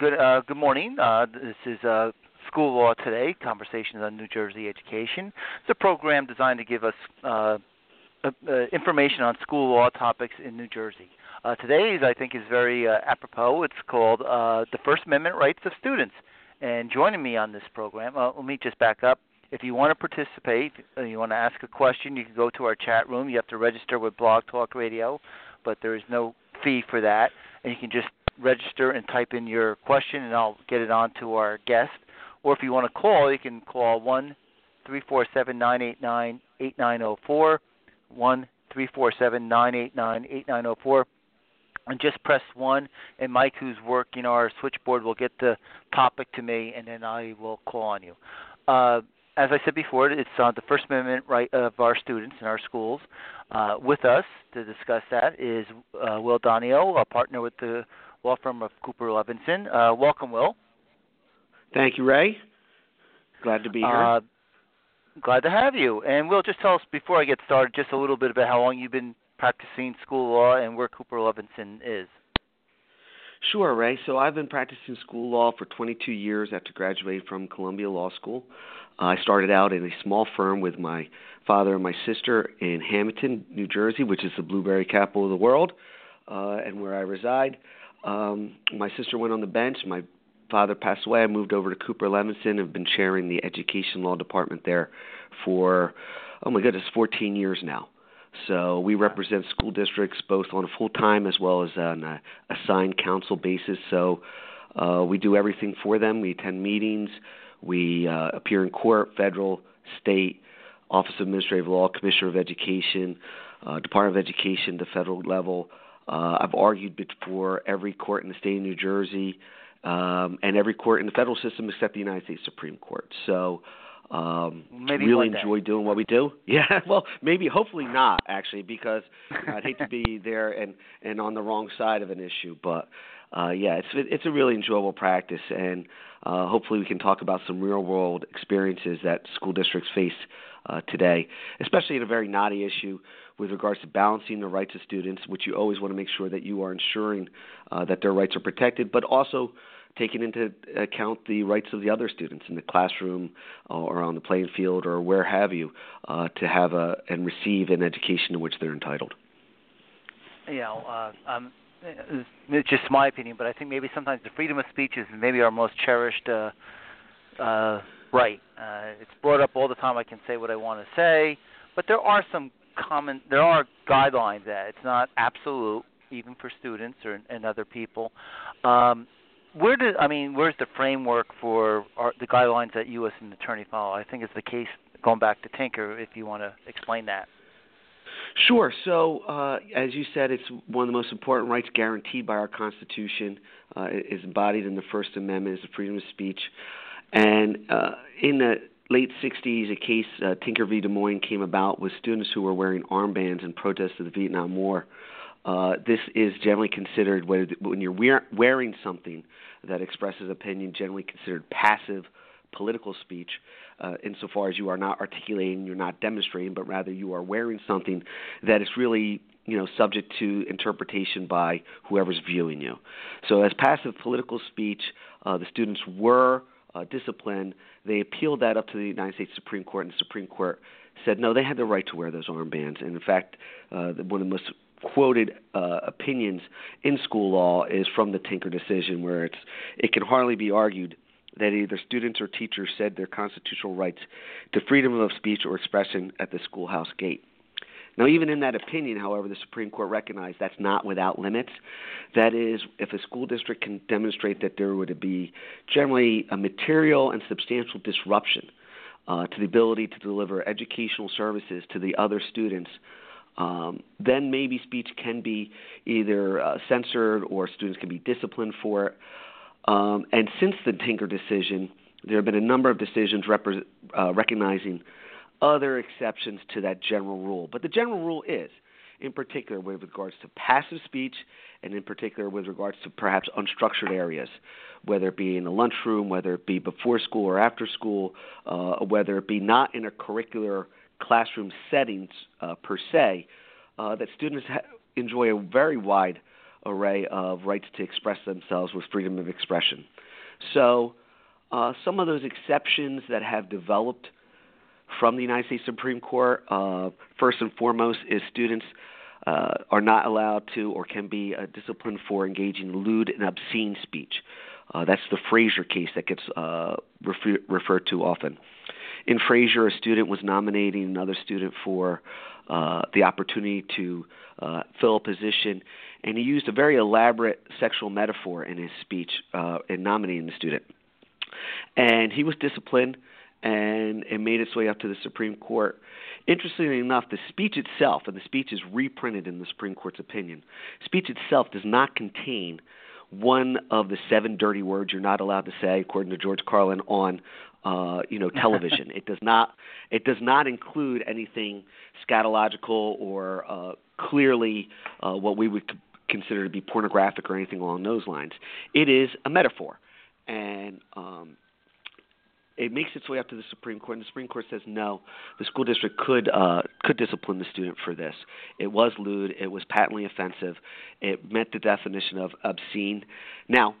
Good. Uh, good morning. Uh, this is uh, School Law Today. Conversations on New Jersey education. It's a program designed to give us uh, uh, information on school law topics in New Jersey. Uh, today's, I think, is very uh, apropos. It's called uh, The First Amendment Rights of Students. And joining me on this program, uh, let me just back up. If you want to participate, uh, you want to ask a question, you can go to our chat room. You have to register with Blog Talk Radio, but there is no fee for that. And you can just register and type in your question, and I'll get it on to our guest. Or if you want to call, you can call one three four seven nine eight nine eight nine zero four one three four seven nine eight nine eight nine zero four and just press one and Mike who's working our switchboard will get the topic to me and then I will call on you. Uh, as I said before, it's the First Amendment right of our students in our schools. Uh, with us to discuss that is uh, Will Donio, a partner with the law firm of Cooper Levenson. Uh, welcome, Will. Thank you, Ray. Glad to be here. Uh, Glad to have you. And Will, just tell us before I get started, just a little bit about how long you've been practicing school law and where Cooper Levenson is. Sure, Ray. So I've been practicing school law for 22 years after graduating from Columbia Law School. Uh, I started out in a small firm with my father and my sister in Hamilton, New Jersey, which is the blueberry capital of the world, uh, and where I reside. Um, my sister went on the bench. My father passed away, I moved over to Cooper Levenson. I've been chairing the education law department there for, oh my goodness, 14 years now. So we represent school districts both on a full time as well as on a assigned counsel basis. So uh, we do everything for them. We attend meetings, we uh, appear in court, federal, state, Office of Administrative Law, Commissioner of Education, uh, Department of Education, the federal level. Uh, I've argued before every court in the state of New Jersey um, and every court in the federal system except the United States Supreme Court. So um, maybe really enjoy doing what we do. Yeah, well, maybe hopefully not actually, because I'd hate to be there and and on the wrong side of an issue. But uh, yeah, it's it's a really enjoyable practice, and uh, hopefully we can talk about some real world experiences that school districts face uh, today, especially in a very knotty issue with regards to balancing the rights of students, which you always want to make sure that you are ensuring uh, that their rights are protected, but also taking into account the rights of the other students in the classroom uh, or on the playing field or where have you uh, to have a and receive an education to which they're entitled. You know, uh, um, it's just my opinion, but I think maybe sometimes the freedom of speech is maybe our most cherished uh, uh, right. Uh, it's brought up all the time. I can say what I want to say, but there are some common, there are guidelines that it's not absolute, even for students or and other people. Um, where did I mean? Where's the framework for our, the guidelines that you as an attorney follow? I think it's the case going back to Tinker. If you want to explain that. Sure. So, uh, as you said, it's one of the most important rights guaranteed by our Constitution. Uh, is embodied in the First Amendment, is the freedom of speech. And uh, in the late 60s, a case, uh, Tinker v. Des Moines, came about with students who were wearing armbands in protest of the Vietnam War. Uh, this is generally considered when you're wearing something that expresses opinion, generally considered passive political speech, uh, insofar as you are not articulating, you're not demonstrating, but rather you are wearing something that is really you know subject to interpretation by whoever's viewing you. So, as passive political speech, uh, the students were uh, disciplined. They appealed that up to the United States Supreme Court, and the Supreme Court said no, they had the right to wear those armbands. And in fact, uh, one of the most quoted uh, opinions in school law is from the Tinker decision, where it's it can hardly be argued that either students or teachers said their constitutional rights to freedom of speech or expression at the schoolhouse gate. Now, even in that opinion, however, the Supreme Court recognized that's not without limits. That is, if a school district can demonstrate that there would be generally a material and substantial disruption uh, to the ability to deliver educational services to the other students, um, then maybe speech can be either uh, censored or students can be disciplined for it. Um, and since the Tinker decision, there have been a number of decisions uh, recognizing other exceptions to that general rule. But the general rule is, in particular, with regards to passive speech, and in particular with regards to perhaps unstructured areas, whether it be in the lunchroom, whether it be before school or after school, uh, whether it be not in a curricular classroom settings uh, per se, uh, that students ha- enjoy a very wide array of rights to express themselves with freedom of expression. So, uh, some of those exceptions that have developed from the United States Supreme Court, uh, first and foremost, is students uh, are not allowed to or can be uh, disciplined for engaging in lewd and obscene speech. Uh, that's the Fraser case that gets uh, refer- referred to often. In Fraser, a student was nominating another student for uh, the opportunity to uh, fill a position, and he used a very elaborate sexual metaphor in his speech uh, in nominating the student. And he was disciplined, and it made its way up to the Supreme Court. Interestingly enough, the speech itself, and the speech is reprinted in the Supreme Court's opinion, speech itself does not contain one of the seven dirty words you're not allowed to say, according to George Carlin, on uh, you know television. it does not it does not include anything scatological or uh, clearly uh, what we would consider to be pornographic or anything along those lines. It is a metaphor, and um, it makes its way up to the Supreme Court, and the Supreme Court says no, the school district could uh, could discipline the student for this. It was lewd, it was patently offensive, it met the definition of obscene. Now,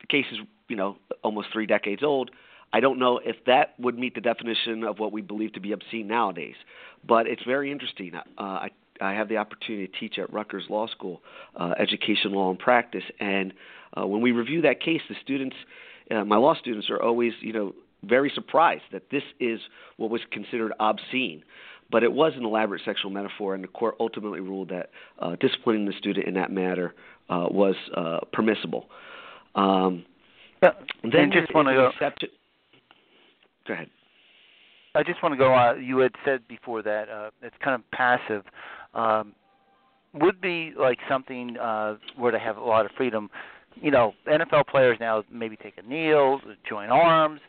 the case is you know almost three decades old. I don't know if that would meet the definition of what we believe to be obscene nowadays, but it's very interesting. Uh, I I have the opportunity to teach at Rutgers Law School, uh, education law and practice, and uh, when we review that case, the students uh, my law students are always, you know, very surprised that this is what was considered obscene. But it was an elaborate sexual metaphor, and the court ultimately ruled that uh, disciplining the student in that matter uh, was uh, permissible. Um, yeah, then just want to go. Accept- go ahead. I just want to go. Uh, you had said before that uh, it's kind of passive. Um, would be like something uh, where they have a lot of freedom you know, NFL players now maybe take a kneel, join arms.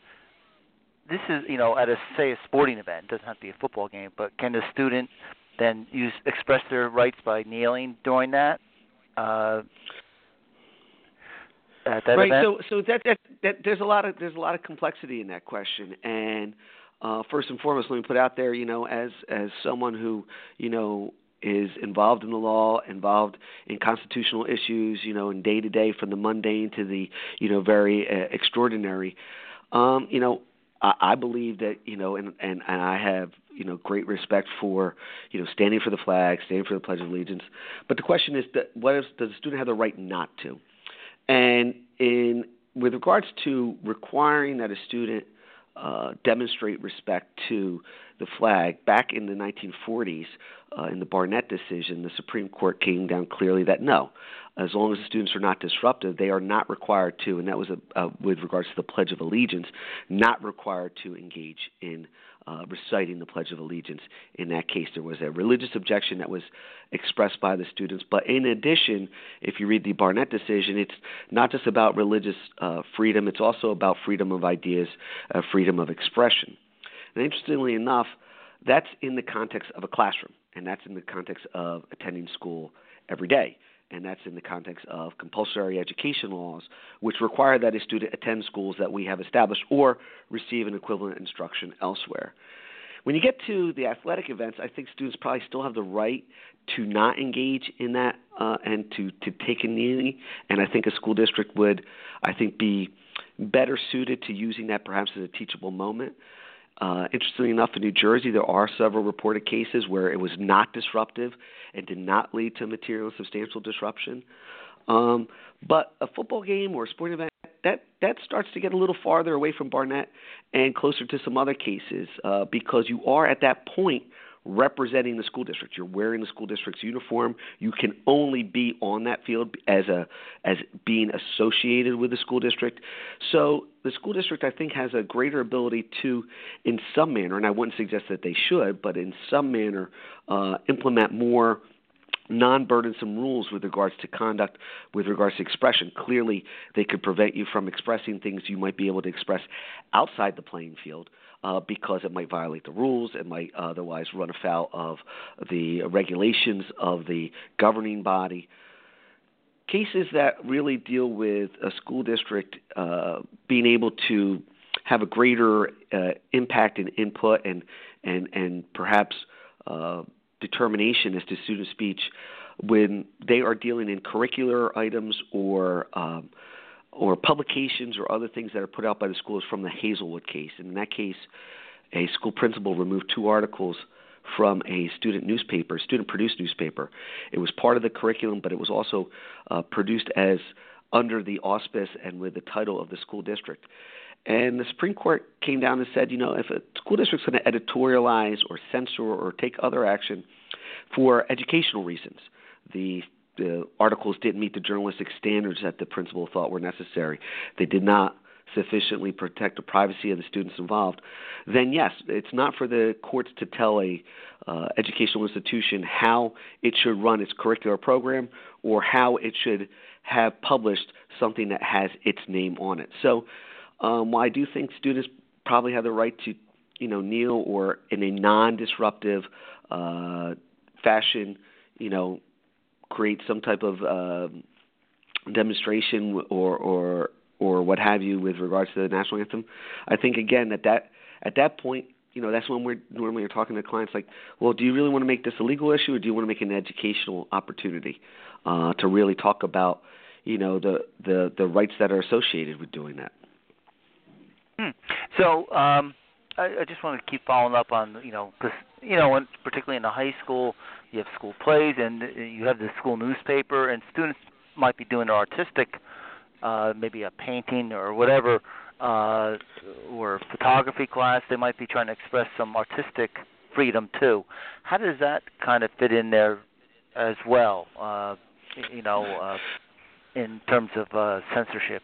This is, you know, at a say a sporting event. It doesn't have to be a football game, but can the student then use express their rights by kneeling during that? Uh, at that right. Event? So, so that, that that there's a lot of there's a lot of complexity in that question, and uh, first and foremost, let me put out there, you know, as as someone who, you know, is involved in the law, involved in constitutional issues, you know, in day to day, from the mundane to the, you know, very uh, extraordinary. Um, you know, I, I believe that, you know, and, and and I have, you know, great respect for, you know, standing for the flag, standing for the Pledge of Allegiance. But the question is that what if, does the student have the right not to? And in with regards to requiring that a student uh, demonstrate respect to the flag. Back in the 1940s, uh, in the Barnette decision, the Supreme Court came down clearly that no, as long as the students are not disruptive, they are not required to, and that was a, with regards to the Pledge of Allegiance, not required to engage in uh, reciting the Pledge of Allegiance. In that case, there was a religious objection that was expressed by the students. But in addition, if you read the Barnette decision, it's not just about religious uh, freedom, it's also about freedom of ideas, uh, freedom of expression. And interestingly enough, that's in the context of a classroom, and that's in the context of attending school every day. And that's in the context of compulsory education laws, which require that a student attend schools that we have established or receive an equivalent instruction elsewhere. When you get to the athletic events, I think students probably still have the right to not engage in that uh, and to, to take a knee. And I think a school district would, I think, be better suited to using that perhaps as a teachable moment. Uh, interestingly enough, in New Jersey, there are several reported cases where it was not disruptive and did not lead to material substantial disruption. Um, but a football game or a sporting event that that starts to get a little farther away from Barnette and closer to some other cases uh, because you are at that point representing the school district. You're wearing the school district's uniform. You can only be on that field as a as being associated with the school district. So the school district, I think, has a greater ability to, in some manner, and I wouldn't suggest that they should, but in some manner, uh, implement more non-burdensome rules with regards to conduct, with regards to expression. Clearly, they could prevent you from expressing things you might be able to express outside the playing field uh, because it might violate the rules. It might otherwise run afoul of the regulations of the governing body. Cases that really deal with a school district uh, being able to have a greater uh, impact and input and and and perhaps uh, determination as to student speech when they are dealing in curricular items or um, or publications or other things that are put out by the schools from the Hazelwood case. And in that case, a school principal removed two articles from a student newspaper, student produced newspaper. It was part of the curriculum, but it was also uh, produced as under the auspice and with the title of the school district. And the Supreme Court came down and said, you know, if a school district's going to editorialize or censor or take other action for educational reasons, the the articles didn't meet the journalistic standards that the principal thought were necessary. They did not sufficiently protect the privacy of the students involved, then yes, it's not for the courts to tell a uh, educational institution how it should run its curricular program or how it should have published something that has its name on it. So um, while I do think students probably have the right to, you know, kneel or in a non-disruptive uh, fashion, you know, create some type of uh, demonstration or or or what have you with regards to the national anthem. I think again that that at that point, you know, that's when we're normally you're talking to clients like, well, do you really want to make this a legal issue or do you want to make an educational opportunity uh, to really talk about, you know, the the the rights that are associated with doing that. Hmm. So um, I, I just want to keep following up on you know because you know when, particularly in the high school you have school plays and you have the school newspaper and students might be doing artistic uh, maybe a painting or whatever uh, or photography class they might be trying to express some artistic freedom too. How does that kind of fit in there as well? Uh, you know, uh, in terms of uh, censorship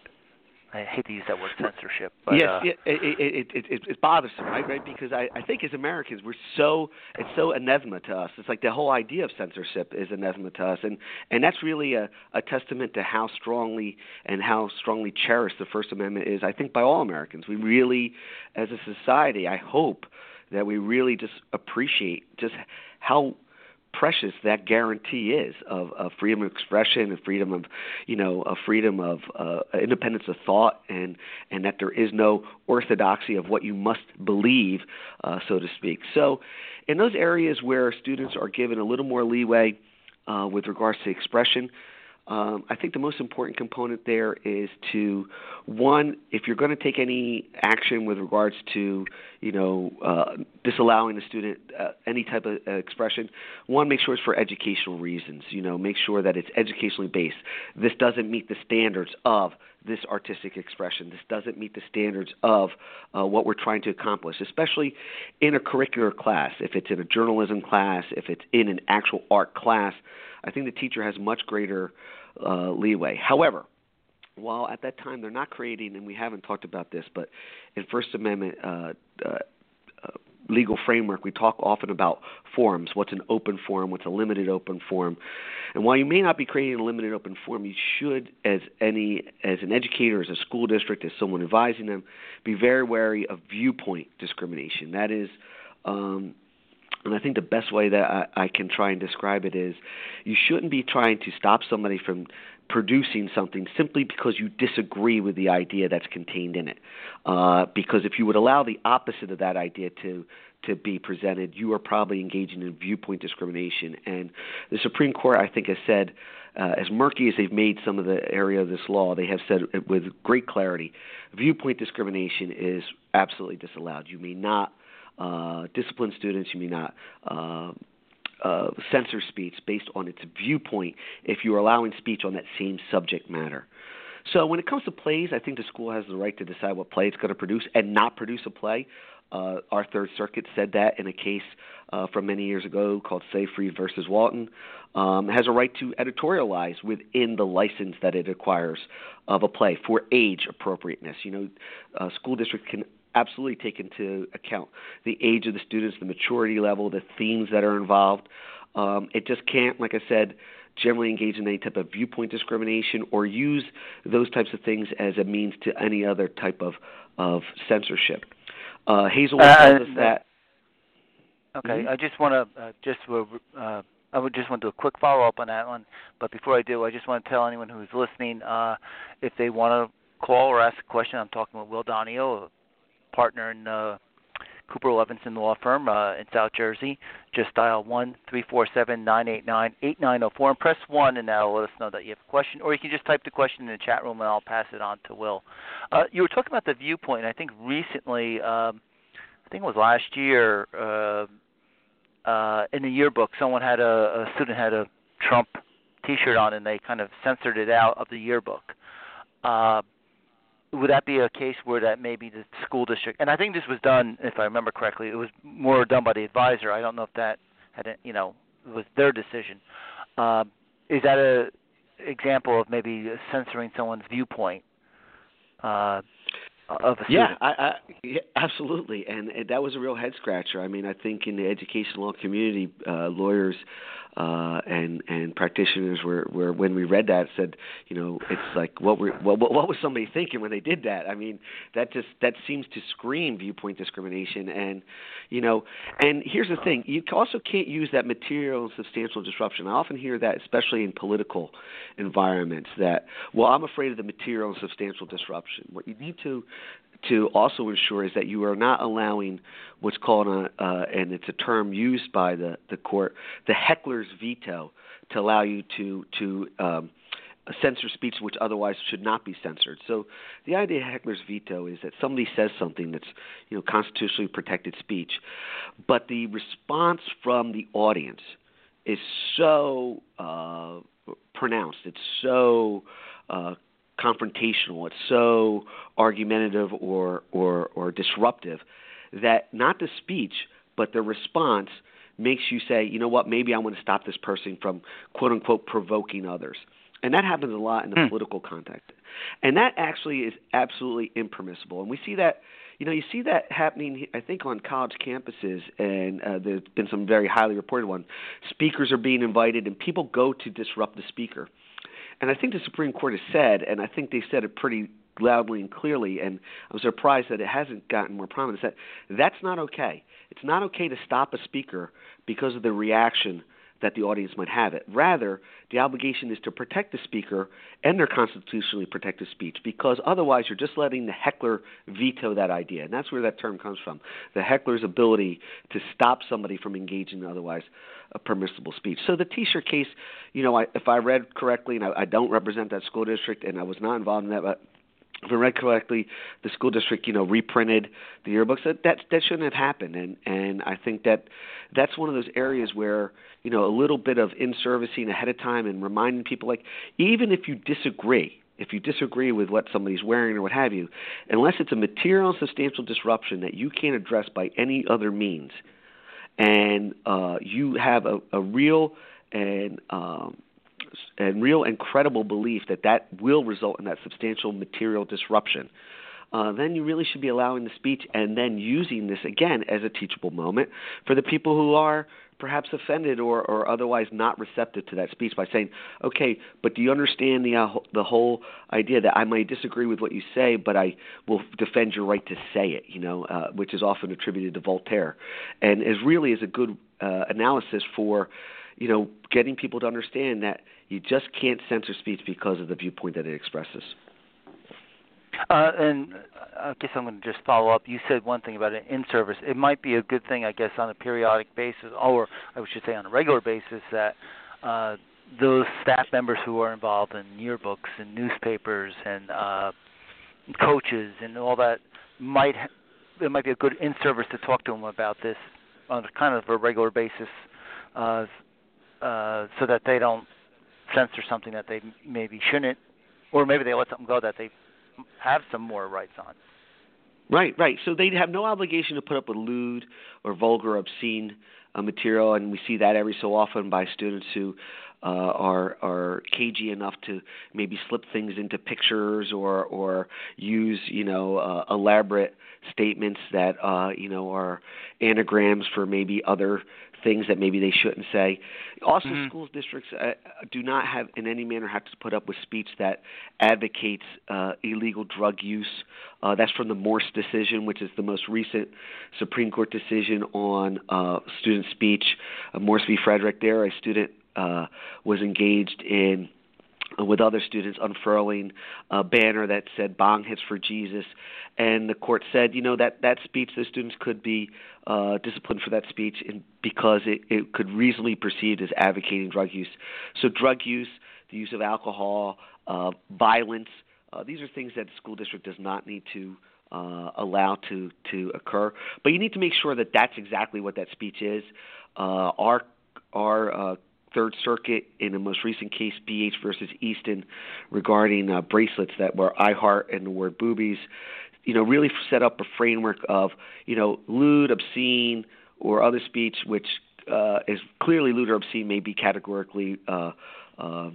I hate to use that word censorship. But, yes, uh, it, it, it, it, it's bothersome, right? Right, because I, I think as Americans we're so it's so anathema to us. It's like the whole idea of censorship is anathema to us, and and that's really a, a testament to how strongly and how strongly cherished the First Amendment is. I think by all Americans, we really, as a society, I hope that we really just appreciate just how precious that guarantee is of, of freedom of expression and freedom of you know a freedom of uh, independence of thought and and that there is no orthodoxy of what you must believe uh, so to speak. So in those areas where students are given a little more leeway uh, with regards to expression um, I think the most important component there is to one, if you're going to take any action with regards to, you know, uh, disallowing the student uh, any type of uh, expression, one, make sure it's for educational reasons. You know, make sure that it's educationally based. This doesn't meet the standards of this artistic expression. This doesn't meet the standards of uh, what we're trying to accomplish, especially in a curricular class. If it's in a journalism class, if it's in an actual art class, I think the teacher has much greater uh, leeway. However, while at that time they're not creating, and we haven't talked about this, but in First Amendment uh, uh, uh, legal framework, we talk often about forums. What's an open forum? What's a limited open forum? And while you may not be creating a limited open forum, you should, as any, as an educator, as a school district, as someone advising them, be very wary of viewpoint discrimination. That is. Um, and I think the best way that I, I can try and describe it is you shouldn't be trying to stop somebody from producing something simply because you disagree with the idea that's contained in it. Uh, because if you would allow the opposite of that idea to to be presented, you are probably engaging in viewpoint discrimination. And the Supreme Court, I think, has said, uh, as murky as they've made some of the area of this law, they have said with great clarity, viewpoint discrimination is absolutely disallowed. You may not uh, discipline students. You may not uh, uh, censor speech based on its viewpoint if you're allowing speech on that same subject matter. So when it comes to plays, I think the school has the right to decide what play it's going to produce and not produce a play. Uh, our Third Circuit said that in a case uh, from many years ago called Seyfried versus Walton, um, has a right to editorialize within the license that it acquires of a play for age appropriateness. You know, uh, school districts can absolutely take into account the age of the students, the maturity level, the themes that are involved. Um, it just can't, like I said, generally engage in any type of viewpoint discrimination or use those types of things as a means to any other type of of censorship. Uh, Hazel uh, tells us that. Okay, mm-hmm. I just want to uh, just uh, I would just want to do a quick follow up on that one. But before I do, I just want to tell anyone who's listening uh, if they want to call or ask a question. I'm talking with Will Donio, partner in uh, Cooper Levenson Law Firm uh, in South Jersey. Just dial one three four seven nine eight nine eight nine zero four and press one, and that'll let us know that you have a question. Or you can just type the question in the chat room, and I'll pass it on to Will. Uh, you were talking about the viewpoint. I think recently, um, I think it was last year, uh, uh, in the yearbook, someone had a, a student had a Trump T-shirt on, and they kind of censored it out of the yearbook. Uh, would that be a case where that maybe the school district? And I think this was done if I remember correctly it was more done by the advisor. I don't know if that had you know was their decision. Uh, is that a example of maybe censoring someone's viewpoint? Uh, of a student? Yeah, I, I, yeah, absolutely, and, and that was a real head scratcher. I mean, I think in the education law community, uh, lawyers uh, and and practitioners were, were when we read that said, you know, it's like what were what, what was somebody thinking when they did that? I mean, that just that seems to scream viewpoint discrimination, and you know, and here's the thing: you also can't use that material and substantial disruption. I often hear that, especially in political environments, that well, I'm afraid of the material and substantial disruption. What you need to to also ensure is that you are not allowing what's called a, uh, and it's a term used by the, the court, the heckler's veto, to allow you to to um, censor speech which otherwise should not be censored. So the idea of heckler's veto is that somebody says something that's you know constitutionally protected speech, but the response from the audience is so uh, pronounced. It's so uh, confrontational, it's so argumentative or, or, or disruptive that not the speech, but the response makes you say, you know what, maybe I want to stop this person from quote unquote provoking others. And that happens a lot in the mm. political context. And that actually is absolutely impermissible. And we see that, you know, you see that happening, I think, on college campuses, and uh, there's been some very highly reported ones. Speakers are being invited, and people go to disrupt the speaker. And I think the Supreme Court has said, and I think they said it pretty loudly and clearly, and I'm surprised that it hasn't gotten more prominence, that that's not okay. It's not okay to stop a speaker because of the reaction that the audience might have it. Rather, the obligation is to protect the speaker and their constitutionally protected speech because otherwise you're just letting the heckler veto that idea. And that's where that term comes from. The heckler's ability to stop somebody from engaging in otherwise a permissible speech. So the T-shirt case, you know, I, if I read correctly, and I, I don't represent that school district, and I was not involved in that, but if I read correctly, the school district, you know, reprinted the yearbooks. That that that shouldn't have happened, and and I think that that's one of those areas where you know a little bit of in servicing ahead of time and reminding people, like even if you disagree, if you disagree with what somebody's wearing or what have you, unless it's a material substantial disruption that you can't address by any other means, and uh, you have a, a real and um, and real and credible belief that that will result in that substantial material disruption, uh, then you really should be allowing the speech and then using this again as a teachable moment for the people who are perhaps offended or, or otherwise not receptive to that speech by saying, okay, but do you understand the uh, the whole idea that I might disagree with what you say, but I will defend your right to say it, you know, uh, which is often attributed to Voltaire, and is really is a good uh, analysis for, you know, getting people to understand that you just can't censor speech because of the viewpoint that it expresses. Uh, and I guess I'm going to just follow up. You said one thing about it in service. It might be a good thing, I guess, on a periodic basis, or I should say on a regular basis, that uh, those staff members who are involved in yearbooks and newspapers and uh, coaches and all that might it might be a good in service to talk to them about this on kind of a regular basis, uh, uh, so that they don't censor something that they maybe shouldn't, or maybe they let something go that they have some more rights on. Right, right. So they have no obligation to put up with lewd or vulgar, obscene uh, material, and we see that every so often by students who uh, are are cagey enough to maybe slip things into pictures or or use you know uh, elaborate statements that uh, you know are anagrams for maybe other things that maybe they shouldn't say. Also, mm-hmm. schools districts uh, do not have in any manner have to put up with speech that advocates uh, illegal drug use. Uh, that's from the Morse decision, which is the most recent Supreme Court decision on uh, student speech. Uh, Morse v. Frederick. There, a student uh, was engaged in uh, with other students unfurling a banner that said "Bong hits for Jesus," and the court said, you know, that that speech, the students could be uh, disciplined for that speech in, because it, it could reasonably perceived as advocating drug use. So, drug use, the use of alcohol, uh, violence, uh, these are things that the school district does not need to uh, allow to to occur. But you need to make sure that that's exactly what that speech is. Uh, our our uh, Third Circuit in the most recent case, BH versus Easton, regarding uh, bracelets that were I heart and the word boobies, you know, really set up a framework of, you know, lewd, obscene, or other speech which uh, is clearly lewd or obscene may be categorically uh, uh,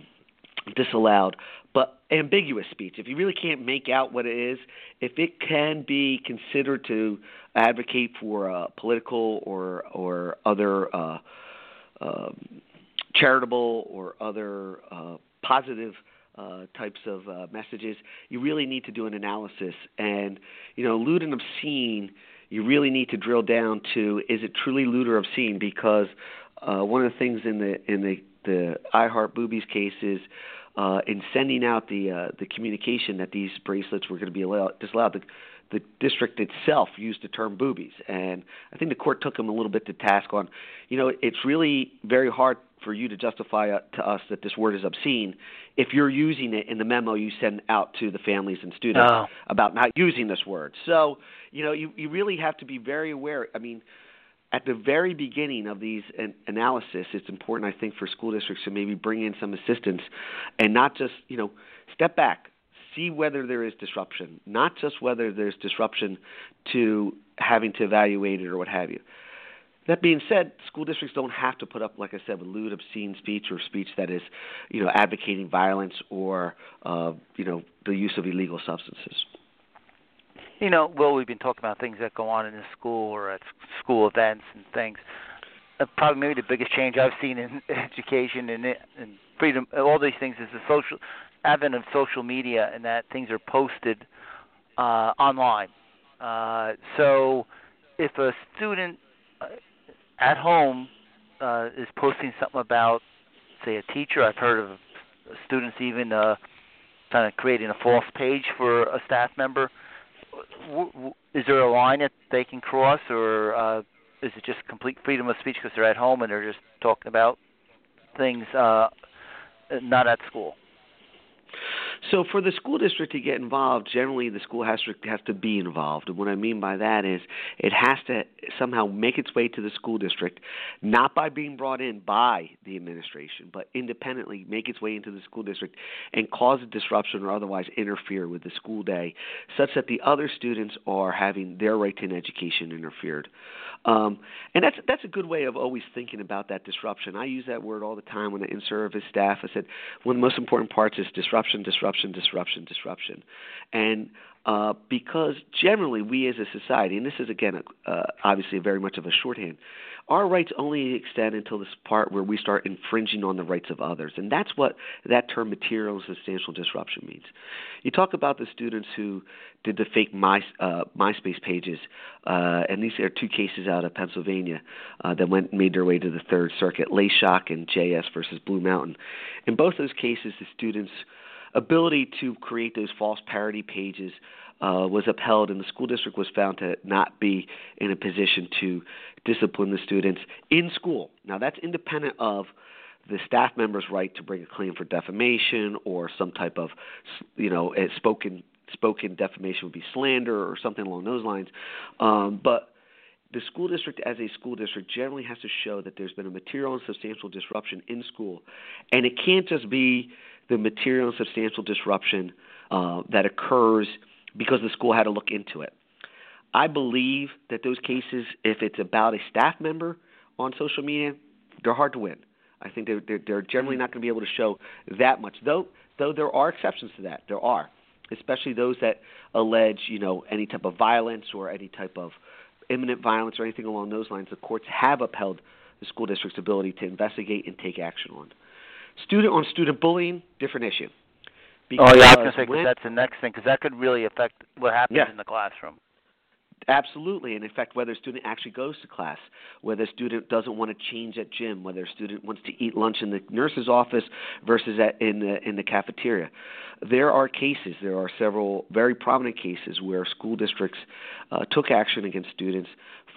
disallowed, but ambiguous speech. If you really can't make out what it is, if it can be considered to advocate for uh, political or or other uh, um, charitable or other uh, positive uh, types of uh, messages, you really need to do an analysis. And you know, lewd and obscene, you really need to drill down to is it truly lewd or obscene? Because uh, one of the things in the in the the I Heart Boobies case is uh, in sending out the uh, the communication that these bracelets were going to be allowed, disallowed. The, the district itself used the term boobies, and I think the court took them a little bit to task on. You know, it's really very hard for you to justify uh, to us that this word is obscene if you're using it in the memo you send out to the families and students oh. about not using this word. So, you know, you, you really have to be very aware. I mean, at the very beginning of these an- analysis, it's important, I think, for school districts to maybe bring in some assistance and not just, you know, step back, see whether there is disruption, not just whether there's disruption to having to evaluate it or what have you. That being said, school districts don't have to put up, like I said, with lewd, obscene speech or speech that is, you know, advocating violence or, uh, you know, the use of illegal substances. You know, Will, we've been talking about things that go on in the school or at school events and things. Uh, probably maybe the biggest change I've seen in education and, and freedom, all these things is the social advent of social media and that things are posted uh, online. Uh, so if a student uh, at home uh, is posting something about, say, a teacher. I've heard of students even uh, kind of creating a false page for a staff member. Is there a line that they can cross, or uh, is it just complete freedom of speech because they're at home and they're just talking about things uh, not at school? So for the school district to get involved, generally the school district has to be involved. And what I mean by that is it has to somehow make its way to the school district, not by being brought in by the administration, but independently make its way into the school district and cause a disruption or otherwise interfere with the school day, such that the other students are having their right to an education interfered. Um, and that's that's a good way of always thinking about that disruption. I use that word all the time when I in-service staff. I said one of the most important parts is disruption, disruption, disruption, disruption, and uh, because generally we as a society, and this is again uh, obviously very much of a shorthand, our rights only extend until this part where we start infringing on the rights of others. And that's what that term material and substantial disruption means. You talk about the students who did the fake My, uh, MySpace pages, uh, and these are two cases out of Pennsylvania uh, that went made their way to the Third Circuit, Layshock and JS versus Blue Mountain. In both those cases, the students' ability to create those false parody pages uh, was upheld, and the school district was found to not be in a position to discipline the students in school. Now, that's independent of the staff member's right to bring a claim for defamation or some type of, you know, spoken spoken defamation would be slander or something along those lines. Um, but the school district, as a school district, generally has to show that there's been a material and substantial disruption in school, and it can't just be the material and substantial disruption uh, that occurs because the school had to look into it. I believe that those cases, if it's about a staff member on social media, they're hard to win. I think they're they're, they're generally not going to be able to show that much. Though though there are exceptions to that. There are, especially those that allege you know any type of violence or any type of imminent violence or anything along those lines. The courts have upheld the school district's ability to investigate and take action on. Student on student bullying, different issue. Because oh yeah, I was going to say when, that's the next thing because that could really affect what happens yeah. in the classroom. Absolutely, and in fact, whether a student actually goes to class, whether a student doesn't want to change at gym, whether a student wants to eat lunch in the nurse's office versus at, in the in the cafeteria, there are cases. There are several very prominent cases where school districts uh, took action against students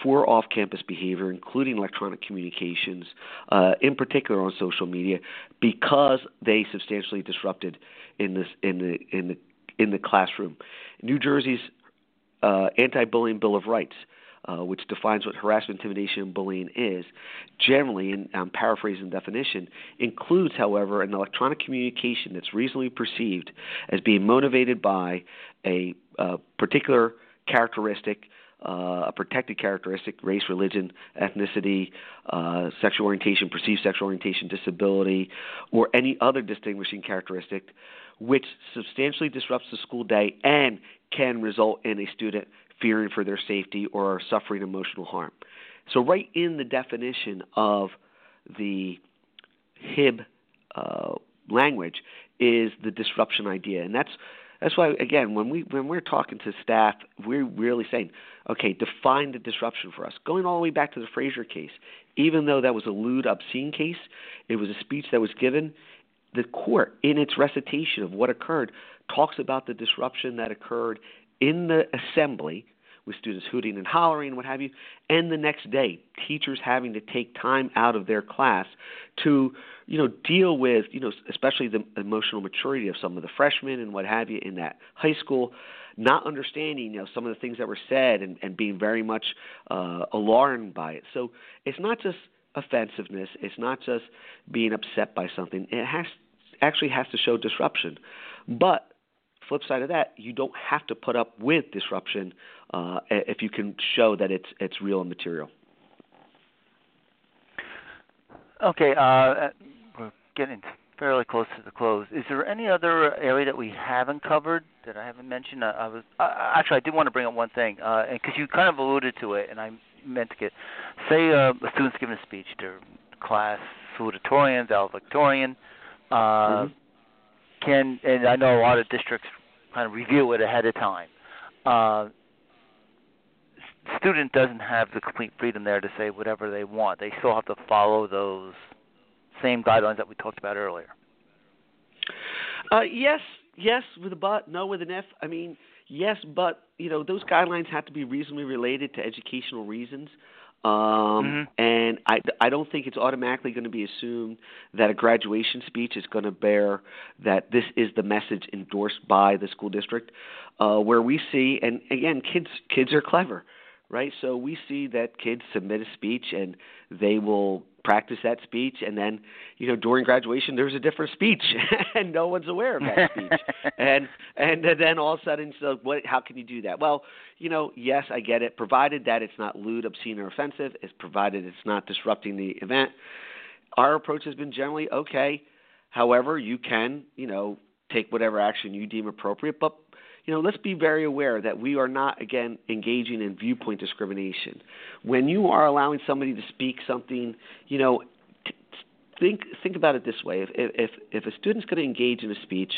for off-campus behavior, including electronic communications, uh, in particular on social media, because they substantially disrupted in this in the in the in the classroom. New Jersey's uh, Anti-Bullying Bill of Rights, uh, which defines what harassment, intimidation, and bullying is, generally, and I'm paraphrasing the definition, includes, however, an electronic communication that's reasonably perceived as being motivated by a uh, particular characteristic. Uh, a protected characteristic, race, religion, ethnicity, uh, sexual orientation, perceived sexual orientation, disability, or any other distinguishing characteristic, which substantially disrupts the school day and can result in a student fearing for their safety or suffering emotional harm. So, right in the definition of the HIB uh, language is the disruption idea, and that's that's why again when we when we're talking to staff, we're really saying, okay, define the disruption for us. Going all the way back to the Fraser case, even though that was a lewd, obscene case, it was a speech that was given. The court, in its recitation of what occurred, talks about the disruption that occurred in the assembly with students hooting and hollering and what have you, and the next day teachers having to take time out of their class to you know deal with you know especially the emotional maturity of some of the freshmen and what have you in that high school not understanding you know some of the things that were said and, and being very much uh, alarmed by it. So it's not just offensiveness it's not just being upset by something it has actually has to show disruption. But flip side of that, you don't have to put up with disruption uh, if you can show that it's it's real and material. Okay, uh, we're getting fairly close to the close. Is there any other area that we haven't covered that I haven't mentioned? I, I was uh, actually I did want to bring up one thing, uh, and because you kind of alluded to it, and I meant to get say uh, a student's giving a speech to class salutatorian, valedictorian. Uh, mm-hmm. Can and I know a lot of districts kind of review it ahead of time. Uh, student doesn't have the complete freedom there to say whatever they want. They still have to follow those same guidelines that we talked about earlier. Uh, yes, yes, with a but, no with an if. I mean, yes, but you know those guidelines have to be reasonably related to educational reasons. Um, mm-hmm. And I, I don't think it's automatically going to be assumed that a graduation speech is going to bear that this is the message endorsed by the school district. Uh, where we see, and again, kids kids are clever, right? So we see that kids submit a speech and they will practice that speech and then you know during graduation there's a different speech and no one's aware of that speech. And and then all of a sudden so what how can you do that? Well you know yes i get it provided that it's not lewd obscene or offensive it's provided it's not disrupting the event. Our approach has been generally okay. However you can you know take whatever action you deem appropriate but you know, let's be very aware that we are not, again, engaging in viewpoint discrimination. When you are allowing somebody to speak something, you know, think think about it this way: if if if a student's going to engage in a speech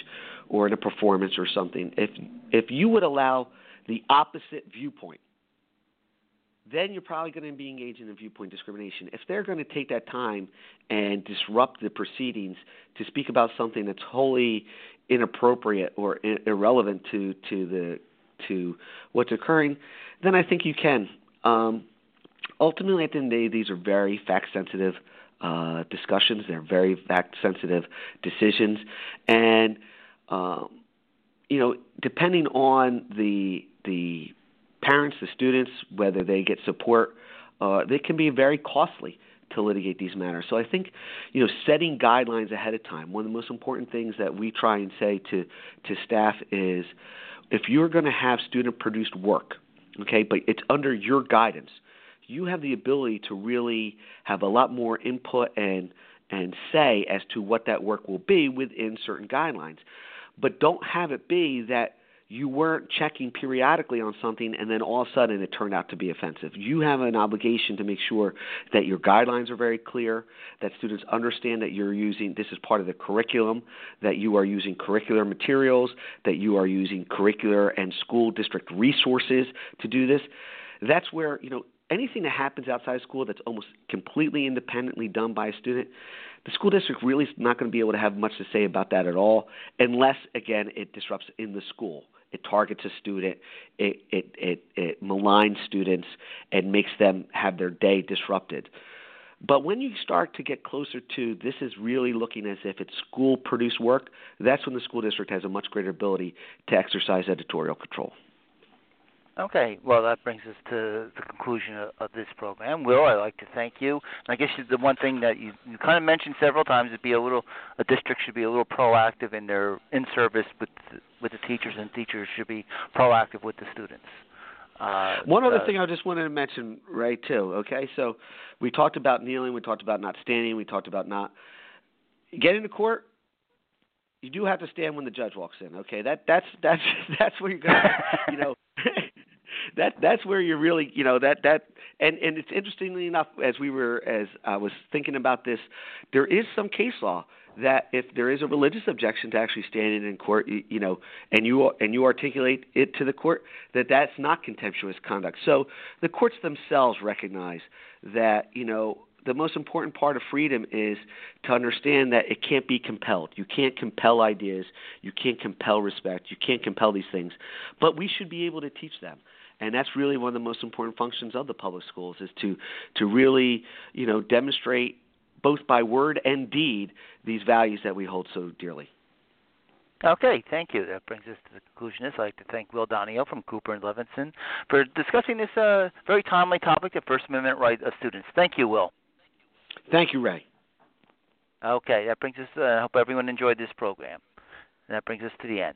or in a performance or something, if if you would allow the opposite viewpoint, then you're probably going to be engaging in viewpoint discrimination. If they're going to take that time and disrupt the proceedings to speak about something that's wholly inappropriate or irrelevant to to the to what's occurring, then I think you can. Um, ultimately, at the end of the day, these are very fact sensitive uh, discussions. They're very fact sensitive decisions, and um, you know, depending on the the parents, the students, whether they get support, uh, they can be very costly to litigate these matters. So I think, you know, setting guidelines ahead of time. One of the most important things that we try and say to to staff is, if you're going to have student produced work, okay, but it's under your guidance, you have the ability to really have a lot more input and and say as to what that work will be within certain guidelines. But don't have it be that you weren't checking periodically on something and then all of a sudden it turned out to be offensive. You have an obligation to make sure that your guidelines are very clear, that students understand that you're using this is part of the curriculum, that you are using curricular materials, that you are using curricular and school district resources to do this. That's where, you know, anything that happens outside of school that's almost completely independently done by a student, the school district really is not going to be able to have much to say about that at all, unless again it disrupts in the school. It targets a student, it it it, it maligns students, and makes them have their day disrupted. But when you start to get closer to this is really looking as if it's school produced work, that's when the school district has a much greater ability to exercise editorial control. Okay, well, that brings us to the conclusion of, of this program. Will, I'd like to thank you. I guess the one thing that you, you kind of mentioned several times is be a little a district should be a little proactive in their in service with with the teachers, and teachers should be proactive with the students. Uh, one other uh, thing I just wanted to mention, Ray, too. Okay, so we talked about kneeling, we talked about not standing, we talked about not getting to court you do have to stand when the judge walks in. Okay, that that's that's that's where you're gonna, you know, that that's where you're really you know that that and and it's interestingly enough as we were as I was thinking about this, there is some case law that if there is a religious objection to actually standing in court, you, you know, and you and you articulate it to the court, that that's not contemptuous conduct. So the courts themselves recognize that you know the most important part of freedom is to understand that it can't be compelled. You can't compel ideas. You can't compel respect. You can't compel these things. But we should be able to teach them and that's really one of the most important functions of the public schools is to to really you know demonstrate both by word and deed these values that we hold so dearly. Okay, thank you. That brings us to the conclusion. I'd like to thank Will Donio from Cooper and Levenson for discussing this uh, very timely topic, the First Amendment right of students. Thank you, Will. Thank you, Ray. Okay, that brings us. Uh, I hope everyone enjoyed this program. And that brings us to the end.